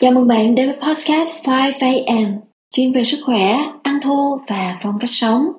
Chào mừng bạn đến với podcast 5am, chuyên về sức khỏe, ăn thô và phong cách sống.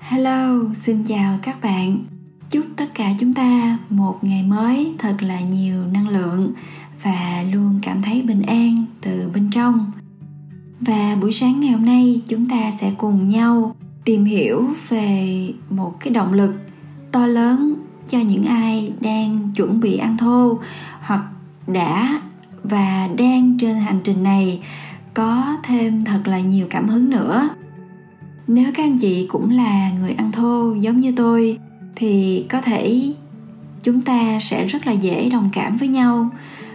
Hello, xin chào các bạn. Chúc tất cả chúng ta một ngày mới thật là nhiều năng lượng và luôn cảm thấy bình an từ bên trong. Và buổi sáng ngày hôm nay chúng ta sẽ cùng nhau tìm hiểu về một cái động lực to lớn cho những ai đang chuẩn bị ăn thô hoặc đã và đang trên hành trình này có thêm thật là nhiều cảm hứng nữa. Nếu các anh chị cũng là người ăn thô giống như tôi, thì có thể chúng ta sẽ rất là dễ đồng cảm với nhau.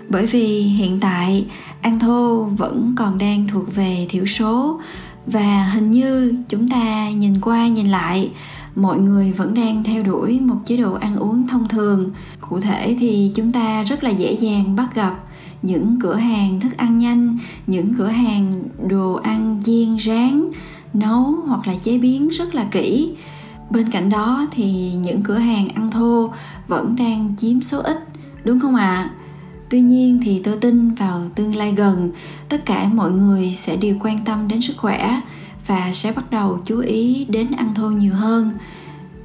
Bởi vì hiện tại, ăn thô vẫn còn đang thuộc về thiểu số và hình như chúng ta nhìn qua nhìn lại, mọi người vẫn đang theo đuổi một chế độ ăn uống thông thường cụ thể thì chúng ta rất là dễ dàng bắt gặp những cửa hàng thức ăn nhanh, những cửa hàng đồ ăn chiên rán, nấu hoặc là chế biến rất là kỹ bên cạnh đó thì những cửa hàng ăn thô vẫn đang chiếm số ít, đúng không ạ à? Tuy nhiên thì tôi tin vào tương lai gần, tất cả mọi người sẽ đều quan tâm đến sức khỏe và sẽ bắt đầu chú ý đến ăn thô nhiều hơn.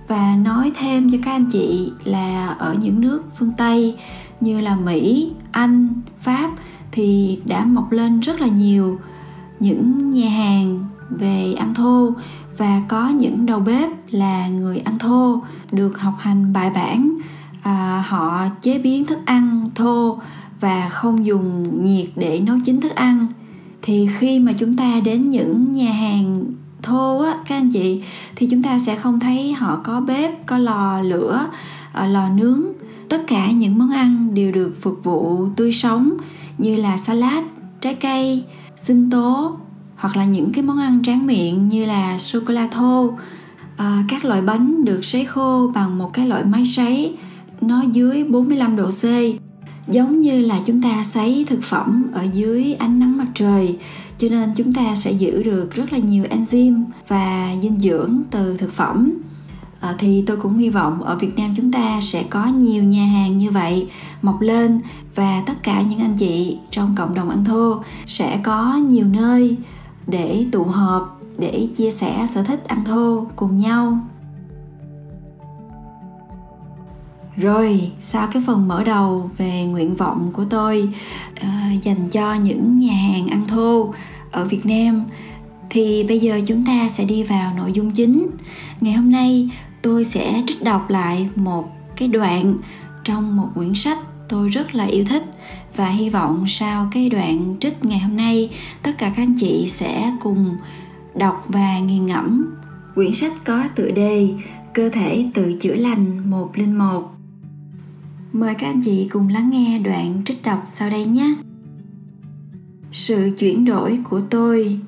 Và nói thêm cho các anh chị là ở những nước phương tây như là mỹ, anh, pháp thì đã mọc lên rất là nhiều những nhà hàng về ăn thô và có những đầu bếp là người ăn thô được học hành bài bản à, họ chế biến thức ăn thô và không dùng nhiệt để nấu chín thức ăn. Thì khi mà chúng ta đến những nhà hàng thô á các anh chị thì chúng ta sẽ không thấy họ có bếp có lò lửa ờ, lò nướng. Tất cả những món ăn đều được phục vụ tươi sống như là salad trái cây sinh tố hoặc là những cái món ăn tráng miệng như là sô cô la thô. À, các loại bánh được sấy khô bằng một cái loại máy sấy nó dưới 45 độ C. Giống như là chúng ta sấy thực phẩm ở dưới ánh nắng mặt trời cho nên chúng ta sẽ giữ được rất là nhiều enzyme và dinh dưỡng từ thực phẩm. À, thì tôi cũng hy vọng ở Việt Nam chúng ta sẽ có nhiều nhà hàng như vậy mọc lên và tất cả những anh chị trong cộng đồng ăn thô sẽ có nhiều nơi để tụ họp để chia sẻ sở thích ăn thô cùng nhau. Rồi sau cái phần mở đầu về nguyện vọng của tôi uh, dành cho những nhà hàng ăn thô ở việt nam thì bây giờ chúng ta sẽ đi vào nội dung chính. Ngày hôm nay tôi sẽ trích đọc lại một cái đoạn trong một quyển sách tôi rất là yêu thích và hy vọng sau cái đoạn trích ngày hôm nay tất cả các anh chị sẽ cùng đọc và nghiền ngẫm quyển sách có tựa đề cơ thể tự chữa lành một linh một. Mời các anh chị cùng lắng nghe đoạn trích đọc sau đây nhé. Sự chuyển đổi của tôi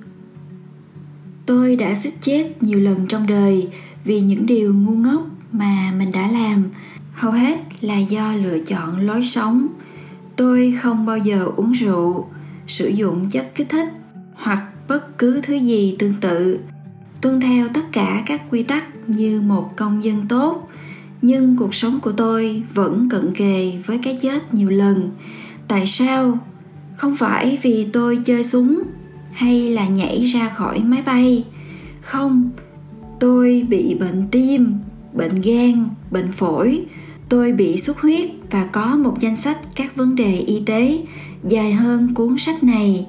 Tôi đã suýt chết nhiều lần trong đời vì những điều ngu ngốc mà mình đã làm, hầu hết là do lựa chọn lối sống. Tôi không bao giờ uống rượu, sử dụng chất kích thích hoặc bất cứ thứ gì tương tự tuân theo tất cả các quy tắc như một công dân tốt nhưng cuộc sống của tôi vẫn cận kề với cái chết nhiều lần. Tại sao? Không phải vì tôi chơi súng hay là nhảy ra khỏi máy bay. Không, tôi bị bệnh tim, bệnh gan, bệnh phổi. Tôi bị xuất huyết và có một danh sách các vấn đề y tế dài hơn cuốn sách này.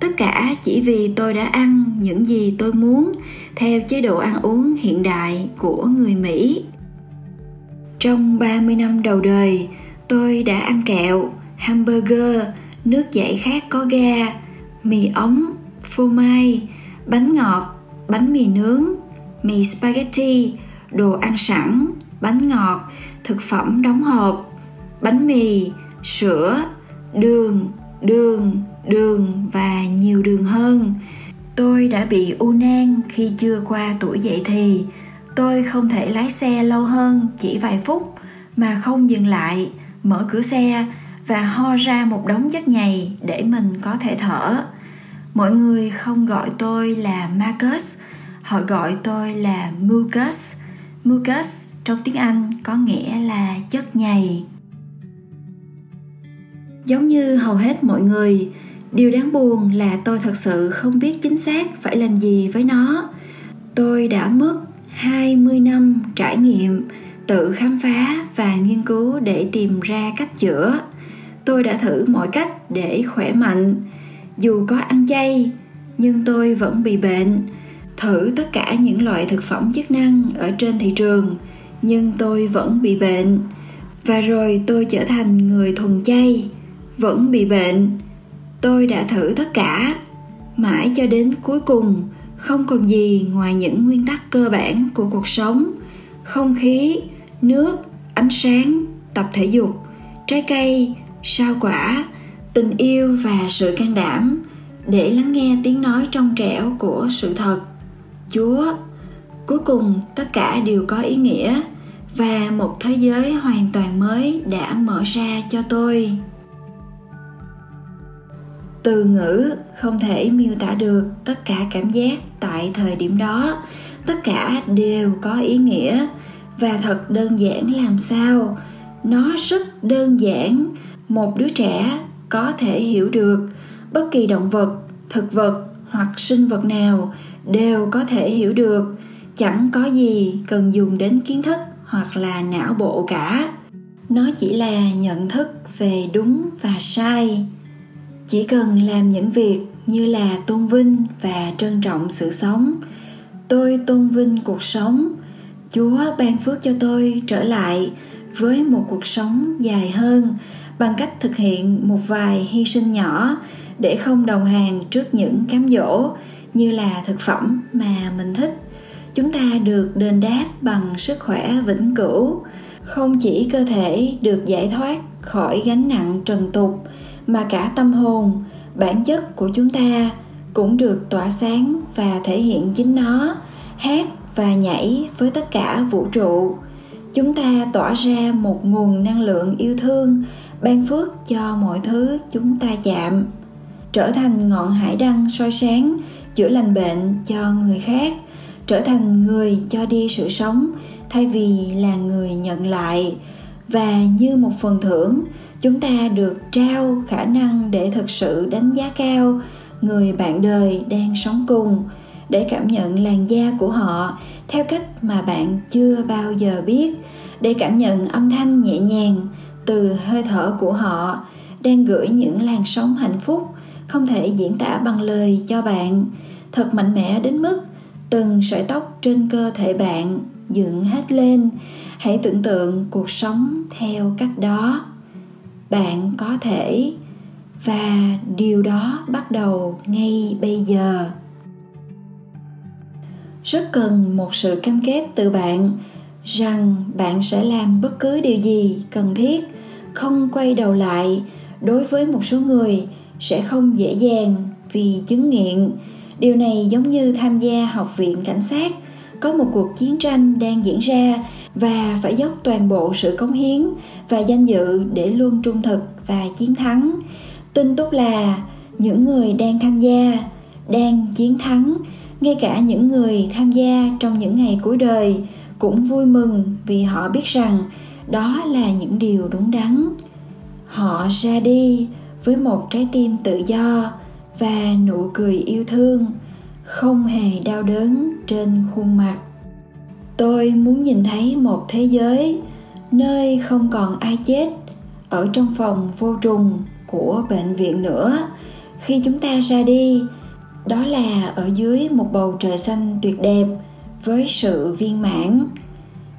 Tất cả chỉ vì tôi đã ăn những gì tôi muốn theo chế độ ăn uống hiện đại của người Mỹ trong 30 năm đầu đời, tôi đã ăn kẹo, hamburger, nước giải khát có ga, mì ống, phô mai, bánh ngọt, bánh mì nướng, mì spaghetti, đồ ăn sẵn, bánh ngọt, thực phẩm đóng hộp, bánh mì, sữa, đường, đường, đường và nhiều đường hơn. Tôi đã bị u nang khi chưa qua tuổi dậy thì tôi không thể lái xe lâu hơn chỉ vài phút mà không dừng lại, mở cửa xe và ho ra một đống chất nhầy để mình có thể thở. Mọi người không gọi tôi là marcus, họ gọi tôi là mucus. Mucus trong tiếng anh có nghĩa là chất nhầy. Giống như hầu hết mọi người, điều đáng buồn là tôi thật sự không biết chính xác phải làm gì với nó. Tôi đã mất 20 năm trải nghiệm, tự khám phá và nghiên cứu để tìm ra cách chữa. Tôi đã thử mọi cách để khỏe mạnh. Dù có ăn chay, nhưng tôi vẫn bị bệnh. Thử tất cả những loại thực phẩm chức năng ở trên thị trường, nhưng tôi vẫn bị bệnh. Và rồi tôi trở thành người thuần chay, vẫn bị bệnh. Tôi đã thử tất cả, mãi cho đến cuối cùng không còn gì ngoài những nguyên tắc cơ bản của cuộc sống. Không khí, nước, ánh sáng, tập thể dục, trái cây, sao quả, tình yêu và sự can đảm để lắng nghe tiếng nói trong trẻo của sự thật. Chúa, cuối cùng tất cả đều có ý nghĩa và một thế giới hoàn toàn mới đã mở ra cho tôi từ ngữ không thể miêu tả được tất cả cảm giác tại thời điểm đó. Tất cả đều có ý nghĩa. Và thật đơn giản làm sao? Nó rất đơn giản. Một đứa trẻ có thể hiểu được bất kỳ động vật, thực vật hoặc sinh vật nào đều có thể hiểu được. Chẳng có gì cần dùng đến kiến thức hoặc là não bộ cả. Nó chỉ là nhận thức về đúng và sai chỉ cần làm những việc như là tôn vinh và trân trọng sự sống. Tôi tôn vinh cuộc sống. Chúa ban phước cho tôi trở lại với một cuộc sống dài hơn bằng cách thực hiện một vài hy sinh nhỏ để không đầu hàng trước những cám dỗ như là thực phẩm mà mình thích. Chúng ta được đền đáp bằng sức khỏe vĩnh cửu, không chỉ cơ thể được giải thoát khỏi gánh nặng trần tục mà cả tâm hồn, bản chất của chúng ta cũng được tỏa sáng và thể hiện chính nó, hát và nhảy với tất cả vũ trụ. Chúng ta tỏa ra một nguồn năng lượng yêu thương, ban phước cho mọi thứ chúng ta chạm, trở thành ngọn hải đăng soi sáng, chữa lành bệnh cho người khác, trở thành người cho đi sự sống thay vì là người nhận lại. Và như một phần thưởng chúng ta được trao khả năng để thực sự đánh giá cao người bạn đời đang sống cùng, để cảm nhận làn da của họ theo cách mà bạn chưa bao giờ biết, để cảm nhận âm thanh nhẹ nhàng từ hơi thở của họ đang gửi những làn sóng hạnh phúc không thể diễn tả bằng lời cho bạn, thật mạnh mẽ đến mức từng sợi tóc trên cơ thể bạn dựng hết lên. Hãy tưởng tượng cuộc sống theo cách đó bạn có thể và điều đó bắt đầu ngay bây giờ. Rất cần một sự cam kết từ bạn rằng bạn sẽ làm bất cứ điều gì cần thiết, không quay đầu lại đối với một số người sẽ không dễ dàng vì chứng nghiện. Điều này giống như tham gia học viện cảnh sát có một cuộc chiến tranh đang diễn ra và phải dốc toàn bộ sự cống hiến và danh dự để luôn trung thực và chiến thắng. Tin tốt là những người đang tham gia đang chiến thắng, ngay cả những người tham gia trong những ngày cuối đời cũng vui mừng vì họ biết rằng đó là những điều đúng đắn. Họ ra đi với một trái tim tự do và nụ cười yêu thương không hề đau đớn trên khuôn mặt. Tôi muốn nhìn thấy một thế giới nơi không còn ai chết ở trong phòng vô trùng của bệnh viện nữa. Khi chúng ta ra đi, đó là ở dưới một bầu trời xanh tuyệt đẹp với sự viên mãn.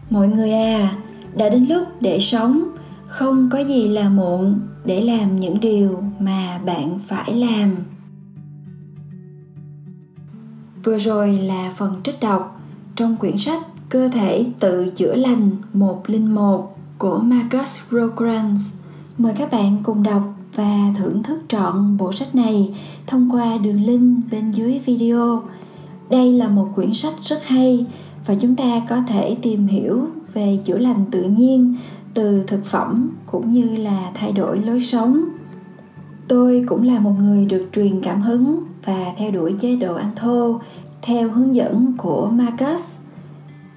Mọi người à đã đến lúc để sống. Không có gì là muộn để làm những điều mà bạn phải làm vừa rồi là phần trích đọc. Trong quyển sách cơ thể tự chữa lành 101 của Marcus Rograns mời các bạn cùng đọc và thưởng thức trọn bộ sách này thông qua đường link bên dưới video. Đây là một quyển sách rất hay và chúng ta có thể tìm hiểu về chữa lành tự nhiên từ thực phẩm cũng như là thay đổi lối sống. Tôi cũng là một người được truyền cảm hứng và theo đuổi chế độ ăn thô theo hướng dẫn của Marcus.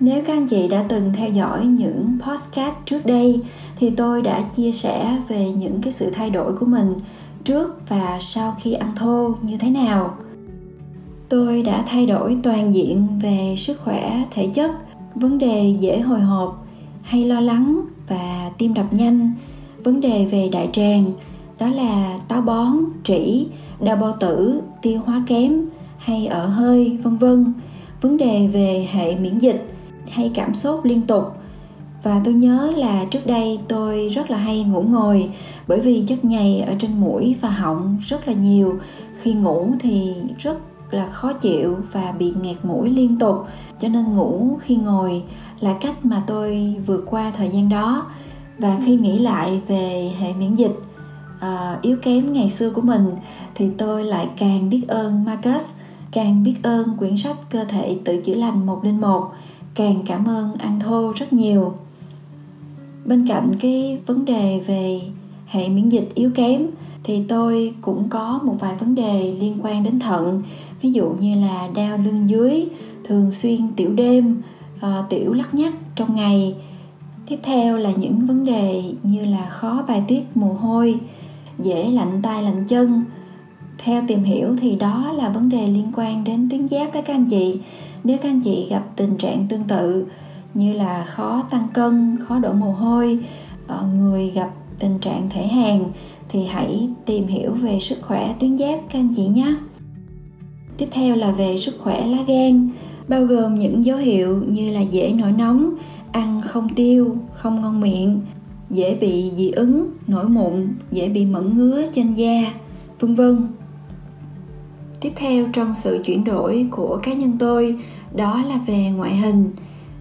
Nếu các anh chị đã từng theo dõi những podcast trước đây thì tôi đã chia sẻ về những cái sự thay đổi của mình trước và sau khi ăn thô như thế nào. Tôi đã thay đổi toàn diện về sức khỏe thể chất, vấn đề dễ hồi hộp hay lo lắng và tim đập nhanh, vấn đề về đại tràng, đó là táo bón, trĩ, đau bao tử, tiêu hóa kém hay ở hơi, vân vân. Vấn đề về hệ miễn dịch hay cảm sốt liên tục. Và tôi nhớ là trước đây tôi rất là hay ngủ ngồi bởi vì chất nhầy ở trên mũi và họng rất là nhiều. Khi ngủ thì rất là khó chịu và bị nghẹt mũi liên tục cho nên ngủ khi ngồi là cách mà tôi vượt qua thời gian đó và khi nghĩ lại về hệ miễn dịch uh, yếu kém ngày xưa của mình thì tôi lại càng biết ơn Marcus càng biết ơn quyển sách cơ thể tự chữa lành 101 càng cảm ơn ăn thô rất nhiều. Bên cạnh cái vấn đề về hệ miễn dịch yếu kém thì tôi cũng có một vài vấn đề liên quan đến thận ví dụ như là đau lưng dưới thường xuyên tiểu đêm uh, tiểu lắc nhắc trong ngày. Tiếp theo là những vấn đề như là khó bài tiết mồ hôi dễ lạnh tay lạnh chân. Theo tìm hiểu thì đó là vấn đề liên quan đến tuyến giáp đó các anh chị. Nếu các anh chị gặp tình trạng tương tự như là khó tăng cân, khó đổ mồ hôi ờ, người gặp tình trạng thể hàn thì hãy tìm hiểu về sức khỏe tuyến giáp các anh chị nhé. Tiếp theo là về sức khỏe lá gan, bao gồm những dấu hiệu như là dễ nổi nóng, ăn không tiêu, không ngon miệng dễ bị dị ứng, nổi mụn, dễ bị mẩn ngứa trên da, vân vân. Tiếp theo trong sự chuyển đổi của cá nhân tôi, đó là về ngoại hình.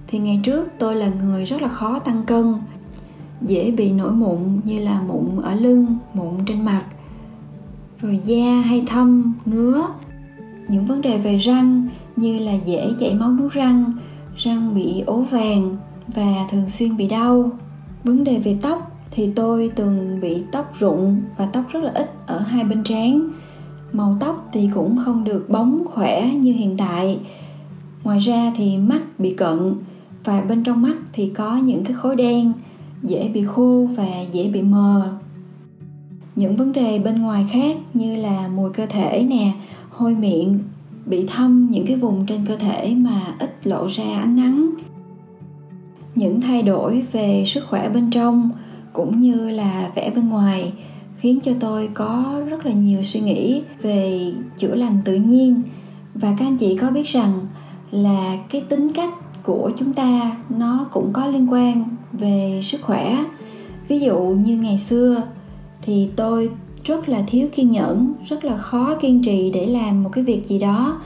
Thì ngày trước tôi là người rất là khó tăng cân, dễ bị nổi mụn như là mụn ở lưng, mụn trên mặt, rồi da hay thâm, ngứa. Những vấn đề về răng như là dễ chảy máu nuốt răng răng bị ố vàng và thường xuyên bị đau vấn đề về tóc thì tôi từng bị tóc rụng và tóc rất là ít ở hai bên trán. Màu tóc thì cũng không được bóng khỏe như hiện tại. Ngoài ra thì mắt bị cận và bên trong mắt thì có những cái khối đen, dễ bị khô và dễ bị mờ. Những vấn đề bên ngoài khác như là mùi cơ thể nè, hôi miệng, bị thâm, những cái vùng trên cơ thể mà ít lộ ra ánh nắng những thay đổi về sức khỏe bên trong cũng như là vẻ bên ngoài khiến cho tôi có rất là nhiều suy nghĩ về chữa lành tự nhiên. Và các anh chị có biết rằng là cái tính cách của chúng ta nó cũng có liên quan về sức khỏe. Ví dụ như ngày xưa thì tôi rất là thiếu kiên nhẫn, rất là khó kiên trì để làm một cái việc gì đó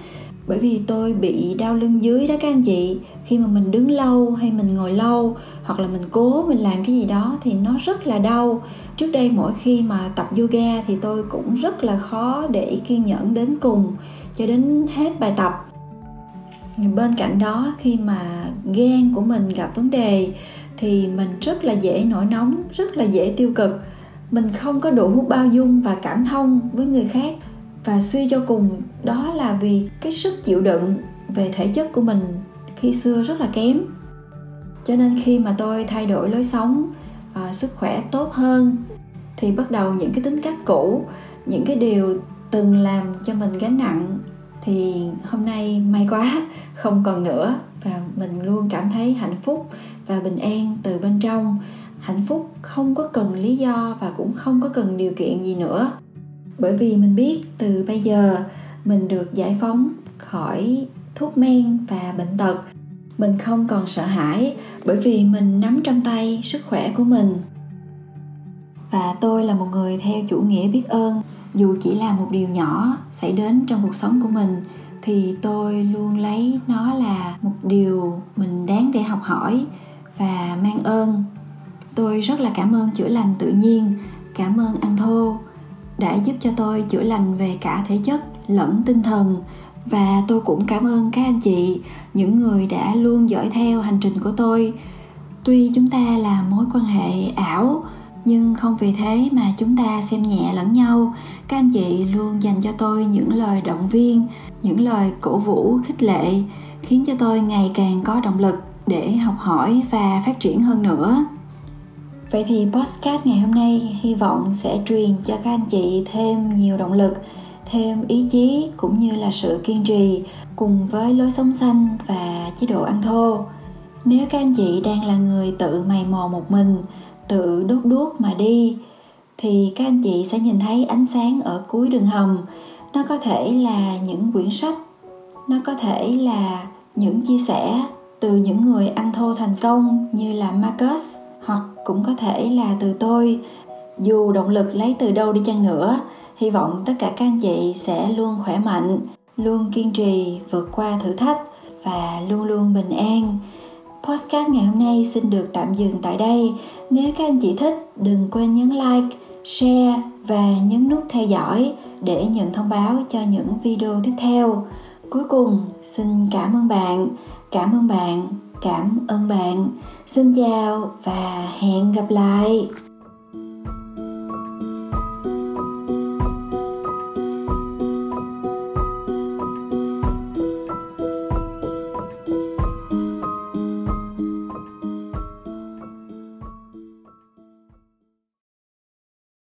bởi vì tôi bị đau lưng dưới đó các anh chị. Khi mà mình đứng lâu hay mình ngồi lâu, hoặc là mình cố mình làm cái gì đó thì nó rất là đau. Trước đây mỗi khi mà tập yoga thì tôi cũng rất là khó để kiên nhẫn đến cùng, cho đến hết bài tập. Bên cạnh đó, khi mà gan của mình gặp vấn đề thì mình rất là dễ nổi nóng, rất là dễ tiêu cực. Mình không có đủ bao dung và cảm thông với người khác và suy cho cùng đó là vì cái sức chịu đựng về thể chất của mình khi xưa rất là kém. Cho nên khi mà tôi thay đổi lối sống à, sức khỏe tốt hơn thì bắt đầu những cái tính cách cũ những cái điều từng làm cho mình gánh nặng thì hôm nay may quá không còn nữa. Và mình luôn cảm thấy hạnh phúc và bình an từ bên trong. Hạnh phúc không có cần lý do và cũng không có cần điều kiện gì nữa bởi vì mình biết từ bây giờ mình được giải phóng khỏi thuốc men và bệnh tật. Mình không còn sợ hãi bởi vì mình nắm trong tay sức khỏe của mình. Và tôi là một người theo chủ nghĩa biết ơn. Dù chỉ là một điều nhỏ xảy đến trong cuộc sống của mình, thì tôi luôn lấy nó là một điều mình đáng để học hỏi và mang ơn. Tôi rất là cảm ơn chữa lành tự nhiên, cảm ơn ăn thô đã giúp cho tôi chữa lành về cả thể chất lẫn tinh thần. Và tôi cũng cảm ơn các anh chị, những người đã luôn dõi theo hành trình của tôi. Tuy chúng ta là mối quan hệ ảo, nhưng không vì thế mà chúng ta xem nhẹ lẫn nhau. Các anh chị luôn dành cho tôi những lời động viên, những lời cổ vũ, khích lệ, khiến cho tôi ngày càng có động lực để học hỏi và phát triển hơn nữa vậy thì podcast ngày hôm nay hy vọng sẽ truyền cho các anh chị thêm nhiều động lực, thêm ý chí cũng như là sự kiên trì cùng với lối sống xanh và chế độ ăn thô. Nếu các anh chị đang là người tự mày mò một mình, tự đốt đuốc mà đi, thì các anh chị sẽ nhìn thấy ánh sáng ở cuối đường hầm. Nó có thể là những quyển sách, nó có thể là những chia sẻ từ những người ăn thô thành công như là Marcus cũng có thể là từ tôi dù động lực lấy từ đâu đi chăng nữa hy vọng tất cả các anh chị sẽ luôn khỏe mạnh luôn kiên trì vượt qua thử thách và luôn luôn bình an Postcard ngày hôm nay xin được tạm dừng tại đây. Nếu các anh chị thích, đừng quên nhấn like, share và nhấn nút theo dõi để nhận thông báo cho những video tiếp theo. Cuối cùng, xin cảm ơn bạn, cảm ơn bạn, cảm ơn bạn. Xin chào và hẹn gặp lại.